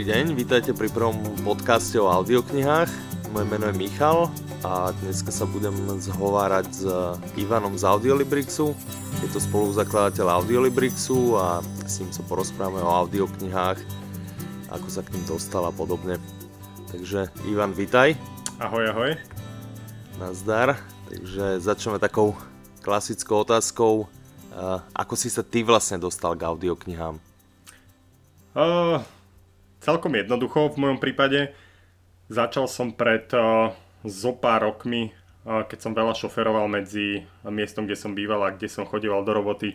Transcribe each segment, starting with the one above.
Dobrý deň, vítajte pri prvom podcaste o audioknihách. Moje meno je Michal a dneska sa budem zhovárať s Ivanom z Audiolibrixu. Je to spoluzakladateľ Audiolibrixu a s ním sa porozprávame o audioknihách, ako sa k ním dostal a podobne. Takže Ivan, vítaj. Ahoj, ahoj. Nazdar. Takže začneme takou klasickou otázkou. Ako si sa ty vlastne dostal k audioknihám? Uh, celkom jednoducho v mojom prípade. Začal som pred uh, zo pár rokmi, uh, keď som veľa šoferoval medzi miestom, kde som býval a kde som chodíval do roboty,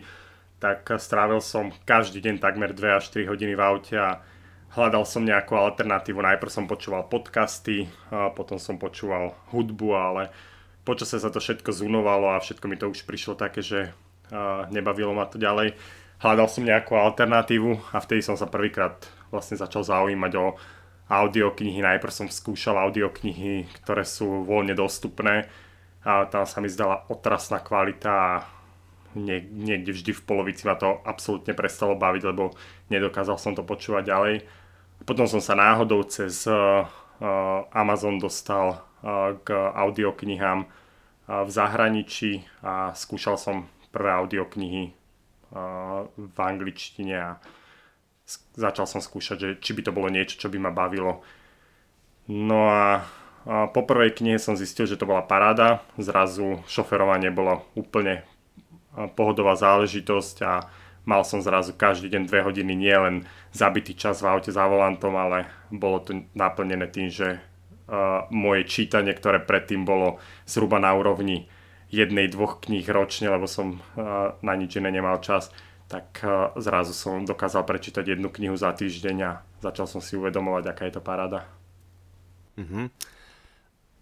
tak strávil som každý deň takmer 2 až 4 hodiny v aute a hľadal som nejakú alternatívu. Najprv som počúval podcasty, a potom som počúval hudbu, ale počasie sa to všetko zunovalo a všetko mi to už prišlo také, že nebavilo ma to ďalej hľadal som nejakú alternatívu a vtedy som sa prvýkrát vlastne začal zaujímať o audioknihy. Najprv som skúšal audioknihy, ktoré sú voľne dostupné a tam sa mi zdala otrasná kvalita a niekde vždy v polovici ma to absolútne prestalo baviť, lebo nedokázal som to počúvať ďalej. Potom som sa náhodou cez Amazon dostal k audioknihám v zahraničí a skúšal som prvé audioknihy v angličtine a začal som skúšať, že či by to bolo niečo, čo by ma bavilo. No a, a po prvej knihe som zistil, že to bola paráda. Zrazu šoferovanie bolo úplne pohodová záležitosť a mal som zrazu každý deň dve hodiny nielen zabitý čas v aute za volantom, ale bolo to naplnené tým, že uh, moje čítanie, ktoré predtým bolo zhruba na úrovni jednej, dvoch kníh ročne, lebo som na nič iné nemal čas, tak zrazu som dokázal prečítať jednu knihu za týždeň a začal som si uvedomovať, aká je to paráda. Uh-huh.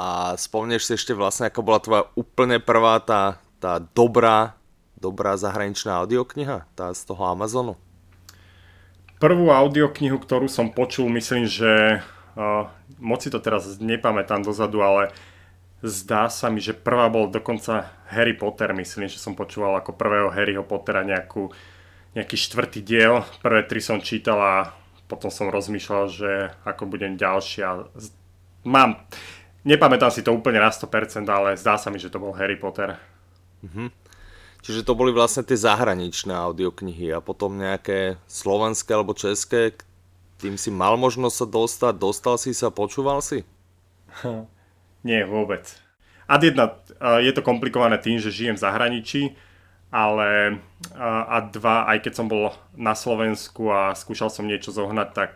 A spomnieš si ešte vlastne, ako bola tvoja úplne prvá tá, tá dobrá, dobrá zahraničná audiokniha, tá z toho Amazonu? Prvú audioknihu, ktorú som počul, myslím, že uh, moc si to teraz nepamätám dozadu, ale Zdá sa mi, že prvá bol dokonca Harry Potter, myslím, že som počúval ako prvého Harryho Pottera nejakú, nejaký štvrtý diel. Prvé tri som čítal a potom som rozmýšľal, že ako budem ďalší a mám, nepamätám si to úplne na 100%, ale zdá sa mi, že to bol Harry Potter. Mhm. Čiže to boli vlastne tie zahraničné audioknihy a potom nejaké slovenské alebo české, tým si mal možnosť sa dostať, dostal si sa, počúval si? Nie, vôbec. Ad jedna, je to komplikované tým, že žijem v zahraničí, ale a dva, aj keď som bol na Slovensku a skúšal som niečo zohnať, tak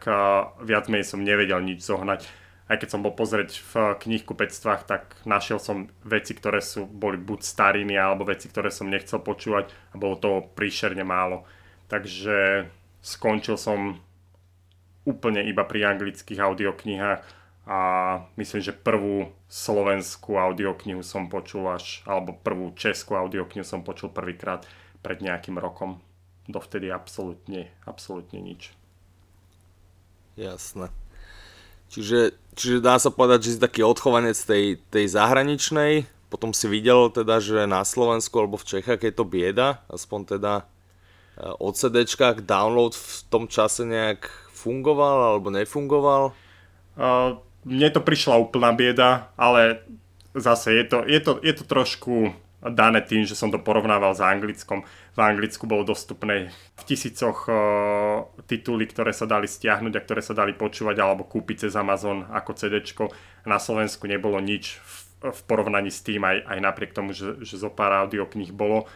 viac menej som nevedel nič zohnať. Aj keď som bol pozrieť v knihkupectvách, tak našiel som veci, ktoré sú, boli buď stariny, alebo veci, ktoré som nechcel počúvať a bolo toho príšerne málo. Takže skončil som úplne iba pri anglických audioknihách a myslím, že prvú slovenskú audioknihu som počul až, alebo prvú českú audioknihu som počul prvýkrát pred nejakým rokom. Dovtedy absolútne, absolútne nič. Jasné. Čiže, čiže dá sa povedať, že si taký odchovanec tej, tej zahraničnej, potom si videl teda, že na Slovensku alebo v Čechách je to bieda, aspoň teda eh, od CDčkách download v tom čase nejak fungoval alebo nefungoval? Uh, mne to prišla úplná bieda, ale zase je to, je to, je to trošku dané tým, že som to porovnával s anglickom. V Anglicku bolo dostupné v tisícoch uh, tituly, ktoré sa dali stiahnuť a ktoré sa dali počúvať alebo kúpiť cez Amazon ako CD. Na Slovensku nebolo nič v, v porovnaní s tým, aj, aj napriek tomu, že, že zo pár audiokníh bolo.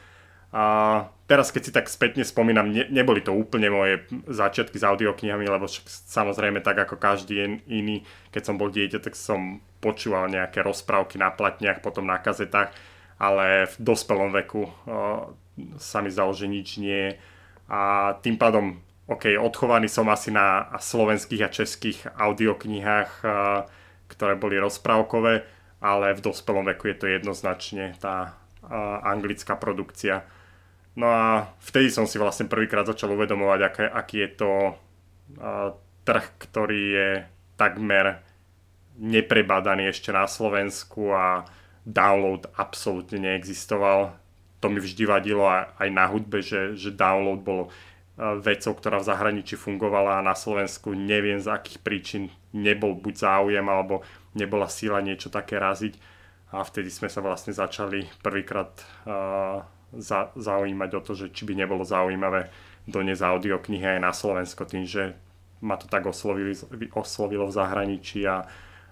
A teraz, keď si tak spätne spomínam, ne, neboli to úplne moje začiatky s audioknihami, lebo samozrejme tak ako každý iný, keď som bol dieťa, tak som počúval nejaké rozprávky na platniach, potom na kazetách, ale v dospelom veku o, sa mi zdalo, že nič nie je. A tým pádom, ok, odchovaný som asi na slovenských a českých audioknihách, o, ktoré boli rozprávkové, ale v dospelom veku je to jednoznačne tá o, anglická produkcia No a vtedy som si vlastne prvýkrát začal uvedomovať, aké, aký je to uh, trh, ktorý je takmer neprebadaný ešte na Slovensku a download absolútne neexistoval. To mi vždy vadilo aj, na hudbe, že, že download bol vecou, ktorá v zahraničí fungovala a na Slovensku neviem z akých príčin nebol buď záujem alebo nebola síla niečo také raziť a vtedy sme sa vlastne začali prvýkrát uh, za, zaujímať o to, že či by nebolo zaujímavé doniesť audioknihy aj na Slovensko tým, že ma to tak oslovili, oslovilo v zahraničí a,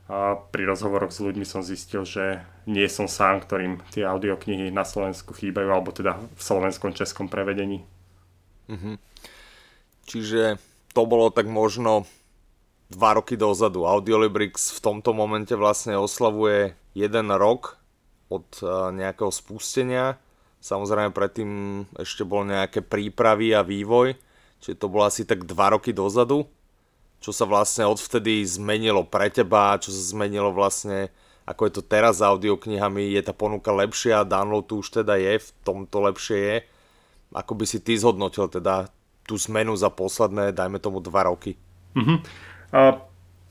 a pri rozhovoroch s ľuďmi som zistil, že nie som sám, ktorým tie audioknihy na Slovensku chýbajú, alebo teda v slovenskom českom prevedení. Mm-hmm. Čiže to bolo tak možno dva roky dozadu. Audiolibrix v tomto momente vlastne oslavuje jeden rok od uh, nejakého spustenia. Samozrejme predtým ešte bol nejaké prípravy a vývoj, čiže to bolo asi tak dva roky dozadu. Čo sa vlastne odvtedy zmenilo pre teba, čo sa zmenilo vlastne, ako je to teraz s audioknihami, je tá ponuka lepšia, download tu už teda je, v tomto lepšie je. Ako by si ty zhodnotil teda tú zmenu za posledné, dajme tomu dva roky? Uh-huh. Uh,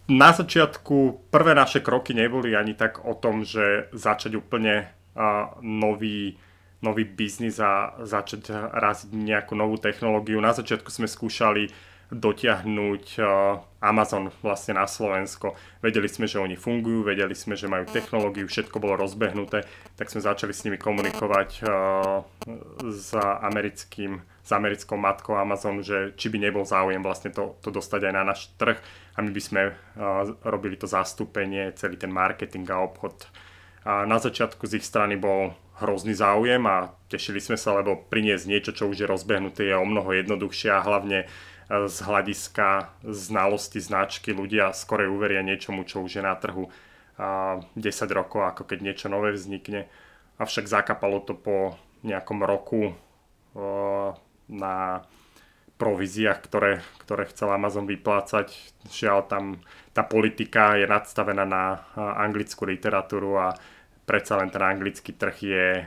na začiatku prvé naše kroky neboli ani tak o tom, že začať úplne uh, nový, nový biznis a začať raziť nejakú novú technológiu. Na začiatku sme skúšali dotiahnuť uh, Amazon vlastne na Slovensko. Vedeli sme, že oni fungujú, vedeli sme, že majú technológiu, všetko bolo rozbehnuté, tak sme začali s nimi komunikovať uh, s, americkým, s americkou matkou Amazon, že či by nebol záujem vlastne to, to dostať aj na náš trh a my by sme uh, robili to zastúpenie, celý ten marketing a obchod. A na začiatku z ich strany bol hrozný záujem a tešili sme sa, lebo priniesť niečo, čo už je rozbehnuté, je o mnoho jednoduchšie a hlavne z hľadiska znalosti značky ľudia skorej uveria niečomu, čo už je na trhu 10 rokov, ako keď niečo nové vznikne. Avšak zakapalo to po nejakom roku na províziách, ktoré, ktoré chcel Amazon vyplácať. Žiaľ, tam tá politika je nadstavená na anglickú literatúru a predsa len ten anglický trh je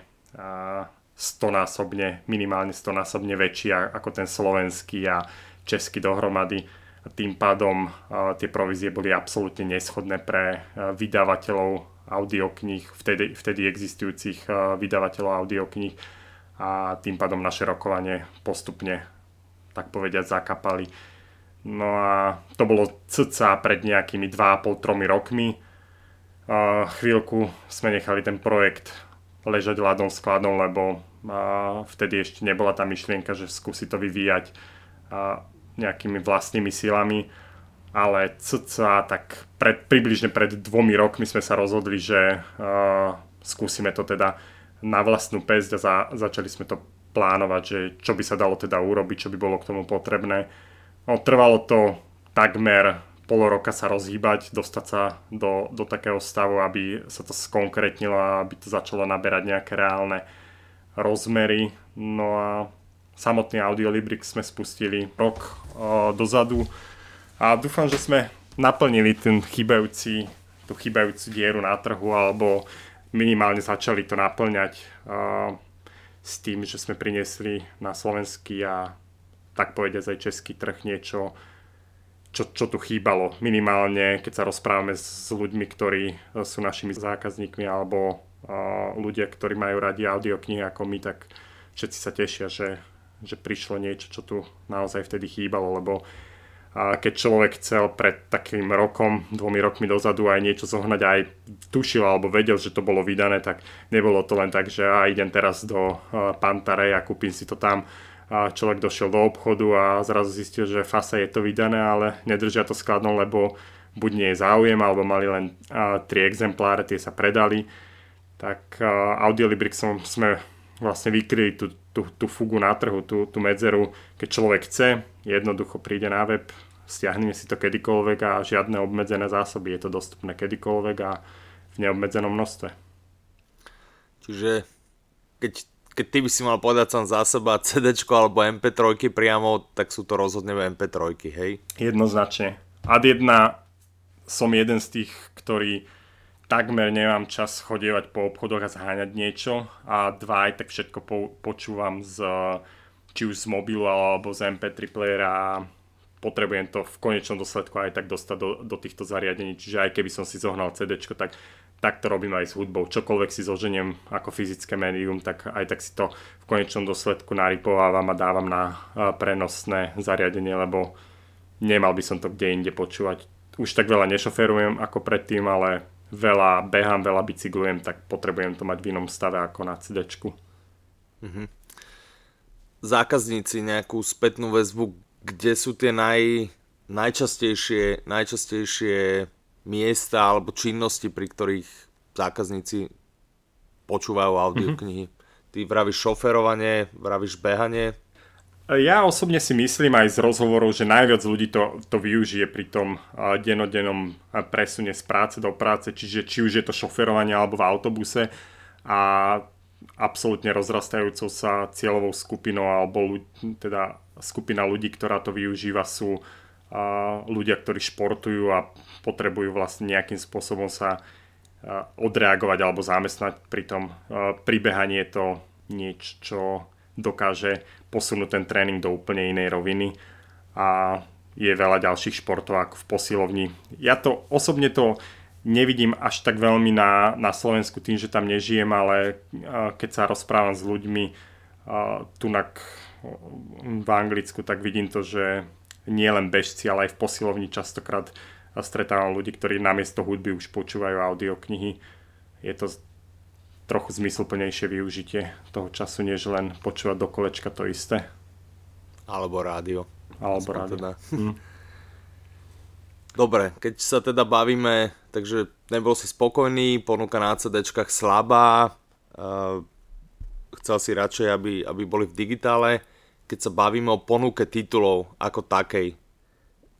stonásobne, minimálne stonásobne väčší ako ten slovenský a česky dohromady. A tým pádom tie provízie boli absolútne neschodné pre vydavateľov audiokníh, vtedy, vtedy existujúcich vydavateľov audiokníh a tým pádom naše rokovanie postupne, tak povediať, zakapali. No a to bolo cca pred nejakými 2,5-3 rokmi. A chvíľku sme nechali ten projekt ležať ľadom skladom, lebo vtedy ešte nebola tá myšlienka, že skúsi to vyvíjať nejakými vlastnými silami, ale cca tak pred, približne pred dvomi rokmi sme sa rozhodli, že uh, skúsime to teda na vlastnú pesť a za, začali sme to plánovať, že čo by sa dalo teda urobiť, čo by bolo k tomu potrebné. No, trvalo to takmer pol roka sa rozhýbať, dostať sa do, do takého stavu, aby sa to skonkrétnilo a aby to začalo naberať nejaké reálne rozmery. No a samotný Audiolibrix sme spustili rok o, dozadu a dúfam, že sme naplnili ten chybajúci, tú chybajúcu dieru na trhu alebo minimálne začali to naplňať o, s tým, že sme priniesli na slovenský a tak povediať aj český trh niečo, čo, čo tu chýbalo. Minimálne, keď sa rozprávame s ľuďmi, ktorí sú našimi zákazníkmi alebo uh, ľudia, ktorí majú radi audioknihy ako my, tak všetci sa tešia, že že prišlo niečo, čo tu naozaj vtedy chýbalo, lebo a keď človek chcel pred takým rokom, dvomi rokmi dozadu aj niečo zohnať, aj tušil alebo vedel, že to bolo vydané, tak nebolo to len tak, že a idem teraz do Pantare a kúpim si to tam. A človek došiel do obchodu a zrazu zistil, že fasa je to vydané, ale nedržia to skladno, lebo buď nie je záujem, alebo mali len a, tri exempláre, tie sa predali. Tak a, Audiolibrixom sme vlastne vykryli tú, tú, tú fugu na trhu, tú, tú medzeru. Keď človek chce, jednoducho príde na web, stiahne si to kedykoľvek a žiadne obmedzené zásoby. Je to dostupné kedykoľvek a v neobmedzenom množstve. Čiže keď, keď ty by si mal povedať sám za seba CD alebo MP3 priamo, tak sú to rozhodne MP3, hej? Jednoznačne. Ad 1 som jeden z tých, ktorý takmer nemám čas chodievať po obchodoch a zháňať niečo a dva aj tak všetko po, počúvam z či už z mobilu alebo z MP3 playera potrebujem to v konečnom dôsledku aj tak dostať do, do týchto zariadení. Čiže aj keby som si zohnal CD, tak tak to robím aj s hudbou. Čokoľvek si zoženiem ako fyzické médium, tak aj tak si to v konečnom dôsledku narypovávam a dávam na prenosné zariadenie, lebo nemal by som to kde inde počúvať. Už tak veľa nešoferujem ako predtým, ale veľa behám, veľa bicyklujem, tak potrebujem to mať v inom stave ako na CD. Mm-hmm. Zákazníci nejakú spätnú väzbu, kde sú tie naj, najčastejšie, najčastejšie miesta alebo činnosti, pri ktorých zákazníci počúvajú audioknihy. Mm-hmm. Ty vravíš šoferovanie, vravíš behanie. Ja osobne si myslím aj z rozhovorov, že najviac ľudí to, to využije pri tom denodennom presune z práce do práce, čiže či už je to šoferovanie alebo v autobuse a absolútne rozrastajúcou sa cieľovou skupinou alebo teda skupina ľudí, ktorá to využíva sú ľudia, ktorí športujú a potrebujú vlastne nejakým spôsobom sa odreagovať alebo zamestnať pri tom. Pri behaní je to niečo, čo dokáže posunúť ten tréning do úplne inej roviny a je veľa ďalších športov ako v posilovni. Ja to osobne to nevidím až tak veľmi na, na Slovensku tým, že tam nežijem, ale keď sa rozprávam s ľuďmi tunak v Anglicku, tak vidím to, že nie len bežci, ale aj v posilovni častokrát stretávam ľudí, ktorí namiesto hudby už počúvajú audioknihy. Je to trochu zmysluplnejšie využitie toho času, než len počúvať do kolečka to isté. Alebo rádio. Alebo rádio. Teda. Hm. Dobre, keď sa teda bavíme, takže nebol si spokojný, ponuka na CD slabá, uh, chcel si radšej, aby, aby boli v digitále keď sa bavíme o ponuke titulov ako takej.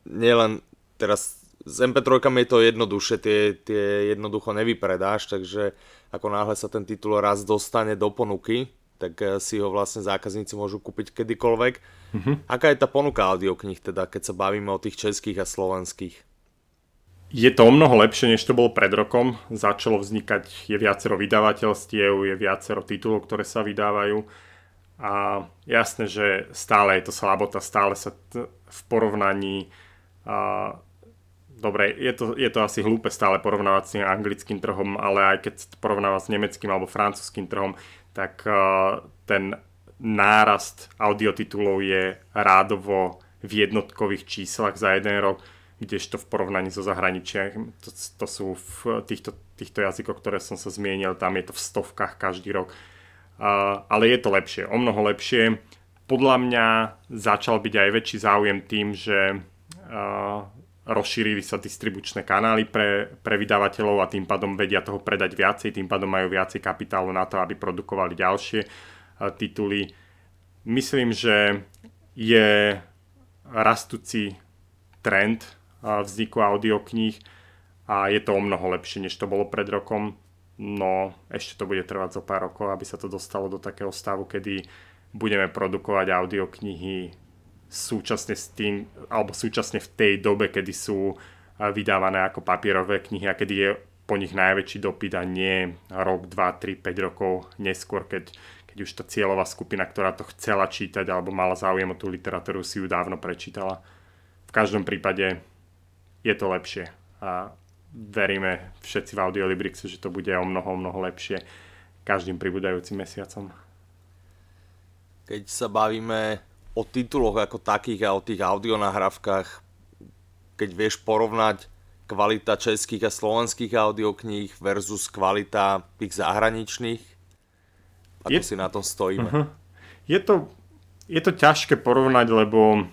Nielen teraz s MP3 je to jednoduše, tie, tie jednoducho nevypredáš, takže ako náhle sa ten titul raz dostane do ponuky, tak eh, si ho vlastne zákazníci môžu kúpiť kedykoľvek. Mm-hmm. Aká je tá ponuka audioknih teda, keď sa bavíme o tých českých a slovenských? Je to o mnoho lepšie, než to bolo pred rokom. Začalo vznikať, je viacero vydavateľstiev, je viacero titulov, ktoré sa vydávajú a jasné, že stále je to slabota, stále sa t- v porovnaní a, dobre, je to, je to asi hlúpe stále porovnávať s anglickým trhom, ale aj keď to porovnáva s nemeckým alebo francúzským trhom, tak a, ten nárast audiotitulov je rádovo v jednotkových číslach za jeden rok, kdežto v porovnaní so zahraničím, to, to sú v týchto, týchto jazykoch, ktoré som sa zmienil, tam je to v stovkách každý rok ale je to lepšie, o mnoho lepšie. Podľa mňa začal byť aj väčší záujem tým, že rozšírili sa distribučné kanály pre, pre vydavateľov a tým pádom vedia toho predať viacej, tým pádom majú viacej kapitálu na to, aby produkovali ďalšie tituly. Myslím, že je rastúci trend vzniku audiokníh a je to o mnoho lepšie, než to bolo pred rokom no ešte to bude trvať zo pár rokov, aby sa to dostalo do takého stavu, kedy budeme produkovať audioknihy súčasne s tým, alebo súčasne v tej dobe, kedy sú vydávané ako papierové knihy a kedy je po nich najväčší dopyt a nie rok, 2, 3, 5 rokov neskôr, keď, keď už tá cieľová skupina, ktorá to chcela čítať alebo mala záujem o tú literatúru, si ju dávno prečítala. V každom prípade je to lepšie a veríme všetci v Audiolibrixu, že to bude o mnoho, mnoho lepšie každým pribúdajúcim mesiacom. Keď sa bavíme o tituloch ako takých a o tých audionahrávkach, keď vieš porovnať kvalita českých a slovenských audiokníh versus kvalita tých zahraničných, ako je, si na tom stojíme? Uh-huh. Je, to, je to ťažké porovnať, lebo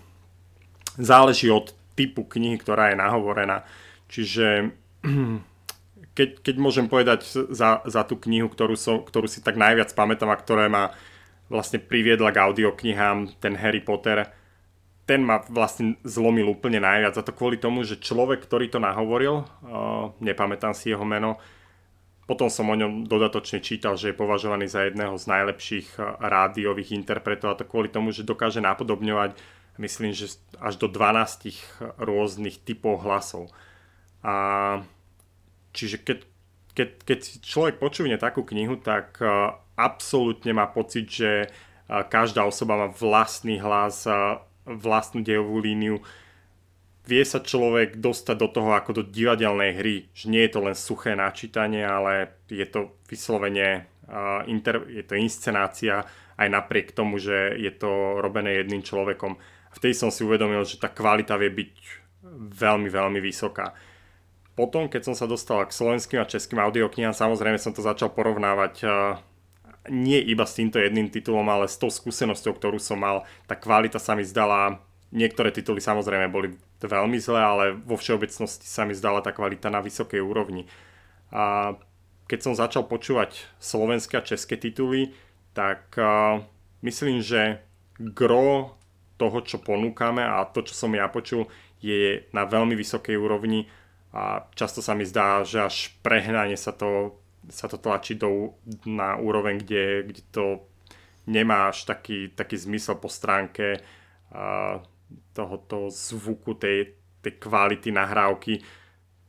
záleží od typu knihy, ktorá je nahovorená. Čiže keď, keď môžem povedať za, za tú knihu, ktorú, som, ktorú si tak najviac pamätám a ktorá ma vlastne priviedla k audioknihám, ten Harry Potter, ten ma vlastne zlomil úplne najviac. A to kvôli tomu, že človek, ktorý to nahovoril, uh, nepamätám si jeho meno, potom som o ňom dodatočne čítal, že je považovaný za jedného z najlepších rádiových interpretov a to kvôli tomu, že dokáže napodobňovať, myslím, že až do 12 rôznych typov hlasov. A čiže keď, keď, keď človek počúvne takú knihu, tak uh, absolútne má pocit, že uh, každá osoba má vlastný hlas, vlastnú dejovú líniu, vie sa človek dostať do toho ako do divadelnej hry, že nie je to len suché načítanie, ale je to vyslovene uh, inter, je to inscenácia aj napriek tomu, že je to robené jedným človekom. Vtedy som si uvedomil, že tá kvalita vie byť veľmi, veľmi vysoká. Potom, keď som sa dostal k slovenským a českým audioknihám, samozrejme som to začal porovnávať uh, nie iba s týmto jedným titulom, ale s tou skúsenosťou, ktorú som mal. Tá kvalita sa mi zdala, niektoré tituly samozrejme boli veľmi zlé, ale vo všeobecnosti sa mi zdala tá kvalita na vysokej úrovni. A keď som začal počúvať slovenské a české tituly, tak uh, myslím, že gro toho, čo ponúkame a to, čo som ja počul, je na veľmi vysokej úrovni a často sa mi zdá, že až prehnanie sa to sa to tlačí do, na úroveň, kde, kde to nemá až taký, taký zmysel po stránke uh, tohoto zvuku, tej, tej kvality nahrávky.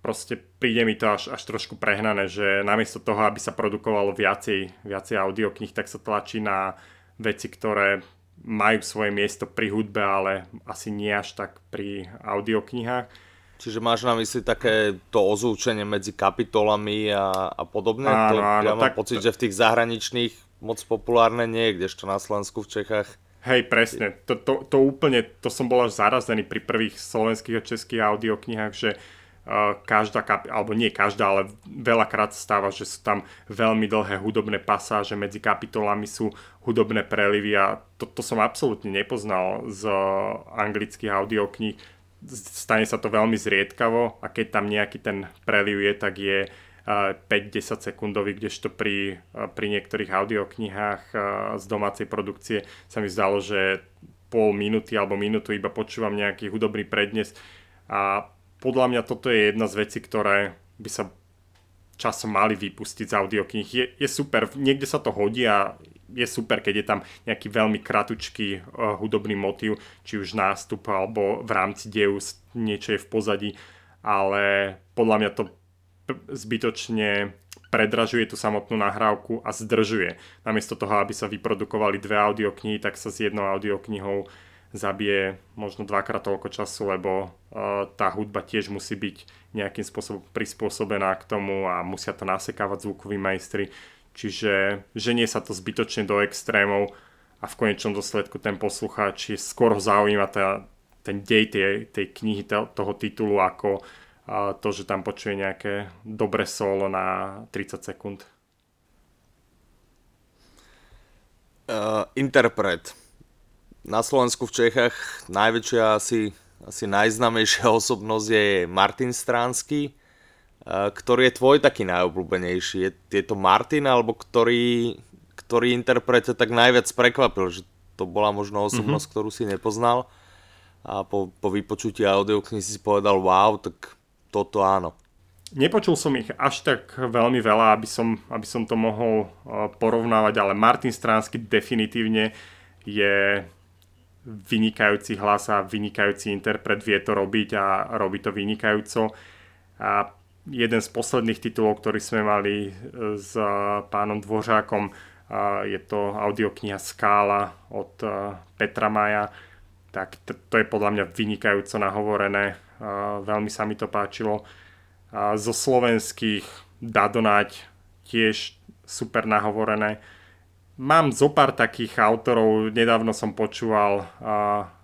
Proste príde mi to až, až trošku prehnané, že namiesto toho, aby sa produkovalo viacej, viacej audiokníh, tak sa tlačí na veci, ktoré majú svoje miesto pri hudbe, ale asi nie až tak pri audioknihách Čiže máš na mysli také to ozúčenie medzi kapitolami a, a podobne? Áno, to, áno, ja mám tak, pocit, že v tých zahraničných moc populárne nie je, kdežto na Slovensku, v Čechách. Hej, presne. To, to, to úplne, to som bol až zarazený pri prvých slovenských a českých audioknihách, že uh, každá, kapi- alebo nie každá, ale veľakrát stáva, že sú tam veľmi dlhé hudobné pasáže, medzi kapitolami sú hudobné prelivy a to, to som absolútne nepoznal z uh, anglických audiokníh stane sa to veľmi zriedkavo a keď tam nejaký ten preliv je, tak je 5-10 sekundový, kdežto pri, pri niektorých audioknihách z domácej produkcie sa mi zdalo, že pol minúty alebo minútu iba počúvam nejaký hudobný prednes a podľa mňa toto je jedna z vecí, ktoré by sa časom mali vypustiť z audiokníh. Je, je super, niekde sa to hodí a je super, keď je tam nejaký veľmi kratučký uh, hudobný motív, či už nástup alebo v rámci deju niečo je v pozadí, ale podľa mňa to zbytočne predražuje tú samotnú nahrávku a zdržuje. Namiesto toho, aby sa vyprodukovali dve audioknihy, tak sa s jednou audioknihou zabije možno dvakrát toľko času, lebo uh, tá hudba tiež musí byť nejakým spôsobom prispôsobená k tomu a musia to nasekávať zvukoví majstri. Čiže ženie sa to zbytočne do extrémov a v konečnom dôsledku ten poslucháč je skôr zaujíma tá, ten dej tej, tej knihy, toho titulu, ako to, že tam počuje nejaké dobré solo na 30 sekúnd. Uh, interpret. Na Slovensku v Čechách najväčšia asi, asi najznamejšia osobnosť je Martin Stránsky, ktorý je tvoj taký najobľúbenejší? Je, je to Martin, alebo ktorý, ktorý interpret tak najviac prekvapil, že to bola možno osobnosť, mm-hmm. ktorú si nepoznal a po, po vypočutí audioknihy si povedal wow, tak toto áno. Nepočul som ich až tak veľmi veľa, aby som, aby som to mohol porovnávať, ale Martin Stránsky definitívne je vynikajúci hlas a vynikajúci interpret, vie to robiť a robí to vynikajúco. A jeden z posledných titulov, ktorý sme mali e, s e, pánom Dvořákom, e, je to audiokniha Skála od Petra Maja, tak to je podľa mňa vynikajúco nahovorené, veľmi sa mi to páčilo. Zo slovenských Dadonať tiež super nahovorené. Mám zo pár takých autorov, nedávno som počúval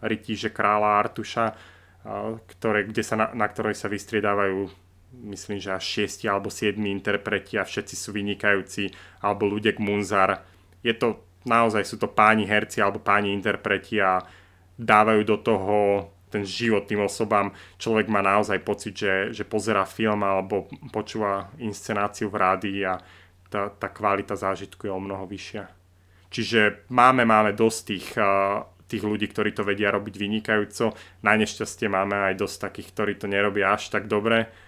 Rytíže kráľa Artuša, ktoré, kde sa na, na ktorej sa vystriedávajú myslím, že až 6 alebo 7 interpreti a všetci sú vynikajúci, alebo Ludek Munzar. Je to, naozaj sú to páni herci alebo páni interpreti a dávajú do toho ten život tým osobám. Človek má naozaj pocit, že, že pozera film alebo počúva inscenáciu v rádii a tá, tá kvalita zážitku je o mnoho vyššia. Čiže máme, máme dosť tých, tých ľudí, ktorí to vedia robiť vynikajúco. Na nešťastie máme aj dosť takých, ktorí to nerobia až tak dobre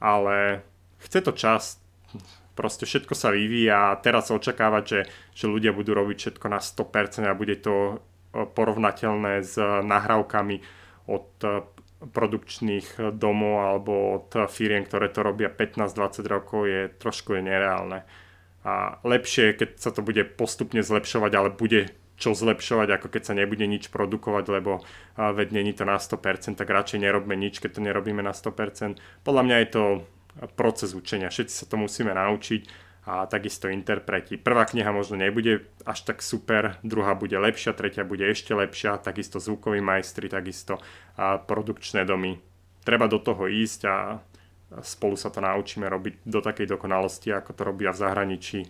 ale chce to čas, proste všetko sa vyvíja a teraz očakávať, že, že ľudia budú robiť všetko na 100% a bude to e, porovnateľné s nahrávkami od e, produkčných domov alebo od firiem, ktoré to robia 15-20 rokov je trošku je nereálne. A lepšie, keď sa to bude postupne zlepšovať, ale bude čo zlepšovať, ako keď sa nebude nič produkovať, lebo veď není to na 100%, tak radšej nerobme nič, keď to nerobíme na 100%. Podľa mňa je to proces učenia, všetci sa to musíme naučiť a takisto interpreti. Prvá kniha možno nebude až tak super, druhá bude lepšia, tretia bude ešte lepšia, takisto zvukoví majstri, takisto a produkčné domy. Treba do toho ísť a spolu sa to naučíme robiť do takej dokonalosti, ako to robia v zahraničí,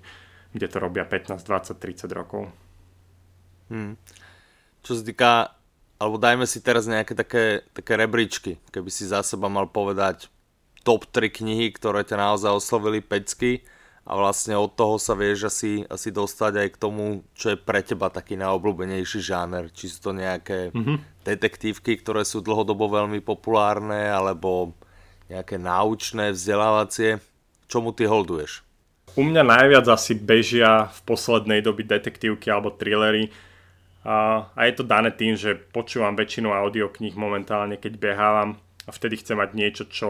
kde to robia 15, 20, 30 rokov. Hmm. Čo sa týka, alebo dajme si teraz nejaké také, také rebríčky, keby si za seba mal povedať top 3 knihy, ktoré ťa naozaj oslovili pecky a vlastne od toho sa vieš asi, asi dostať aj k tomu, čo je pre teba taký najobľúbenejší žáner. Či sú to nejaké mm-hmm. detektívky, ktoré sú dlhodobo veľmi populárne, alebo nejaké náučné, vzdelávacie. Čomu ty holduješ? U mňa najviac asi bežia v poslednej doby detektívky alebo thrillery a, a je to dané tým, že počúvam väčšinu audiokníh momentálne, keď behávam a vtedy chcem mať niečo, čo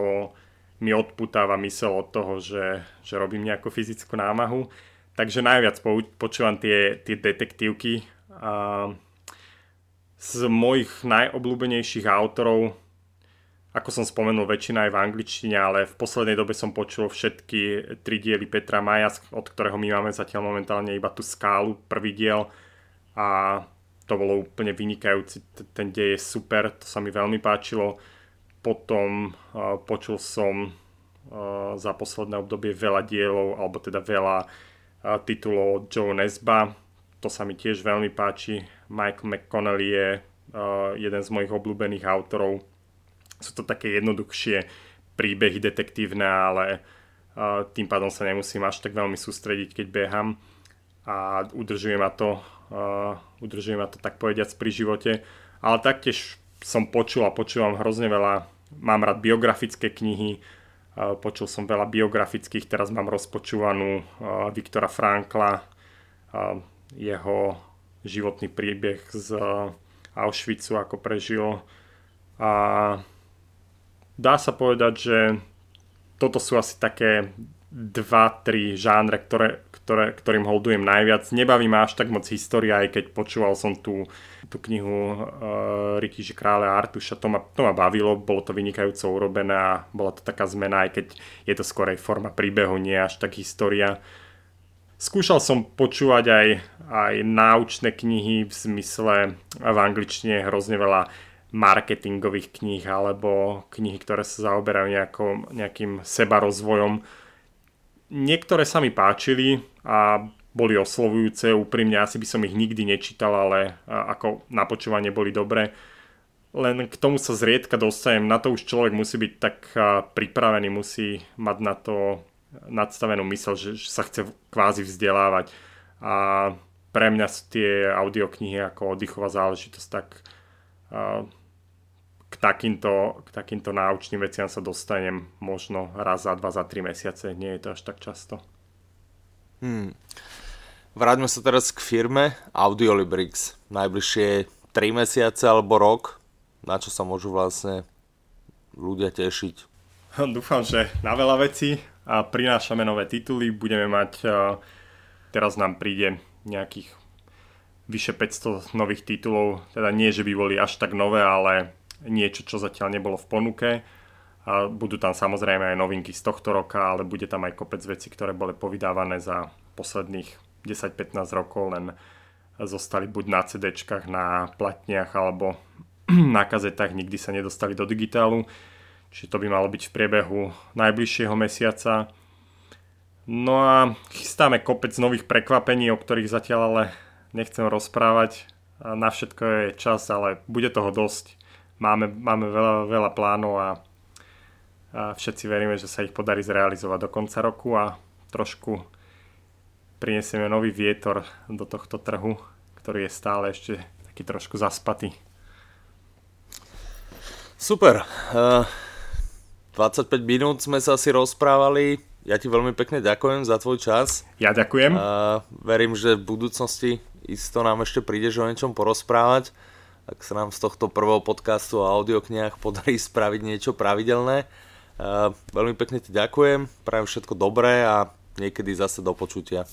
mi odputáva mysel od toho, že, že robím nejakú fyzickú námahu. Takže najviac počúvam tie, tie detektívky. A z mojich najobľúbenejších autorov, ako som spomenul, väčšina aj v angličtine, ale v poslednej dobe som počul všetky tri diely Petra Maja, od ktorého my máme zatiaľ momentálne iba tú skálu, prvý diel. A to bolo úplne vynikajúci, ten dej je super, to sa mi veľmi páčilo. Potom uh, počul som uh, za posledné obdobie veľa dielov, alebo teda veľa uh, titulov od Joe Nesba, to sa mi tiež veľmi páči. Michael McConnelly je uh, jeden z mojich obľúbených autorov. Sú to také jednoduchšie príbehy detektívne, ale uh, tým pádom sa nemusím až tak veľmi sústrediť, keď behám a udržuje ma to udržuje ma to tak povediac pri živote. Ale taktiež som počul a počúvam hrozne veľa, mám rád biografické knihy, počul som veľa biografických, teraz mám rozpočúvanú Viktora Frankla, jeho životný príbeh z Auschwitzu, ako prežil. A dá sa povedať, že toto sú asi také dva, tri žánre, ktoré, ktoré, ktorým holdujem najviac. Nebaví ma až tak moc história, aj keď počúval som tú, tú knihu uh, Rytíže kráľa Artuša, to ma, to ma bavilo, bolo to vynikajúco urobené a bola to taká zmena, aj keď je to skorej forma príbehu, nie až tak história. Skúšal som počúvať aj, aj náučné knihy v zmysle v angličtine hrozne veľa marketingových kníh alebo knihy, ktoré sa zaoberajú nejako, nejakým sebarozvojom Niektoré sa mi páčili a boli oslovujúce, úprimne asi by som ich nikdy nečítal, ale ako na počúvanie boli dobré. Len k tomu sa zriedka dostanem, na to už človek musí byť tak pripravený, musí mať na to nadstavenú mysel, že, že sa chce kvázi vzdelávať. A pre mňa sú tie audioknihy ako oddychová záležitosť tak k takýmto, k takýmto náučným veciam sa dostanem možno raz za dva, za tri mesiace. Nie je to až tak často. Hmm. Vráťme sa teraz k firme Audiolibrix. Najbližšie 3 mesiace alebo rok. Na čo sa môžu vlastne ľudia tešiť? Dúfam, že na veľa vecí a prinášame nové tituly. Budeme mať, teraz nám príde nejakých vyše 500 nových titulov. Teda nie, že by boli až tak nové, ale niečo, čo zatiaľ nebolo v ponuke. A budú tam samozrejme aj novinky z tohto roka, ale bude tam aj kopec veci, ktoré boli povydávané za posledných 10-15 rokov, len zostali buď na cd na platniach alebo na kazetách, nikdy sa nedostali do digitálu. Čiže to by malo byť v priebehu najbližšieho mesiaca. No a chystáme kopec nových prekvapení, o ktorých zatiaľ ale nechcem rozprávať. Na všetko je čas, ale bude toho dosť máme, máme veľa, veľa plánov a, a všetci veríme, že sa ich podarí zrealizovať do konca roku a trošku prinesieme nový vietor do tohto trhu, ktorý je stále ešte taký trošku zaspatý. Super. Uh, 25 minút sme sa asi rozprávali. Ja ti veľmi pekne ďakujem za tvoj čas. Ja ďakujem. Uh, verím, že v budúcnosti isto nám ešte prídeš o niečom porozprávať ak sa nám z tohto prvého podcastu o audioknihách podarí spraviť niečo pravidelné. veľmi pekne ti ďakujem, prajem všetko dobré a niekedy zase do počutia.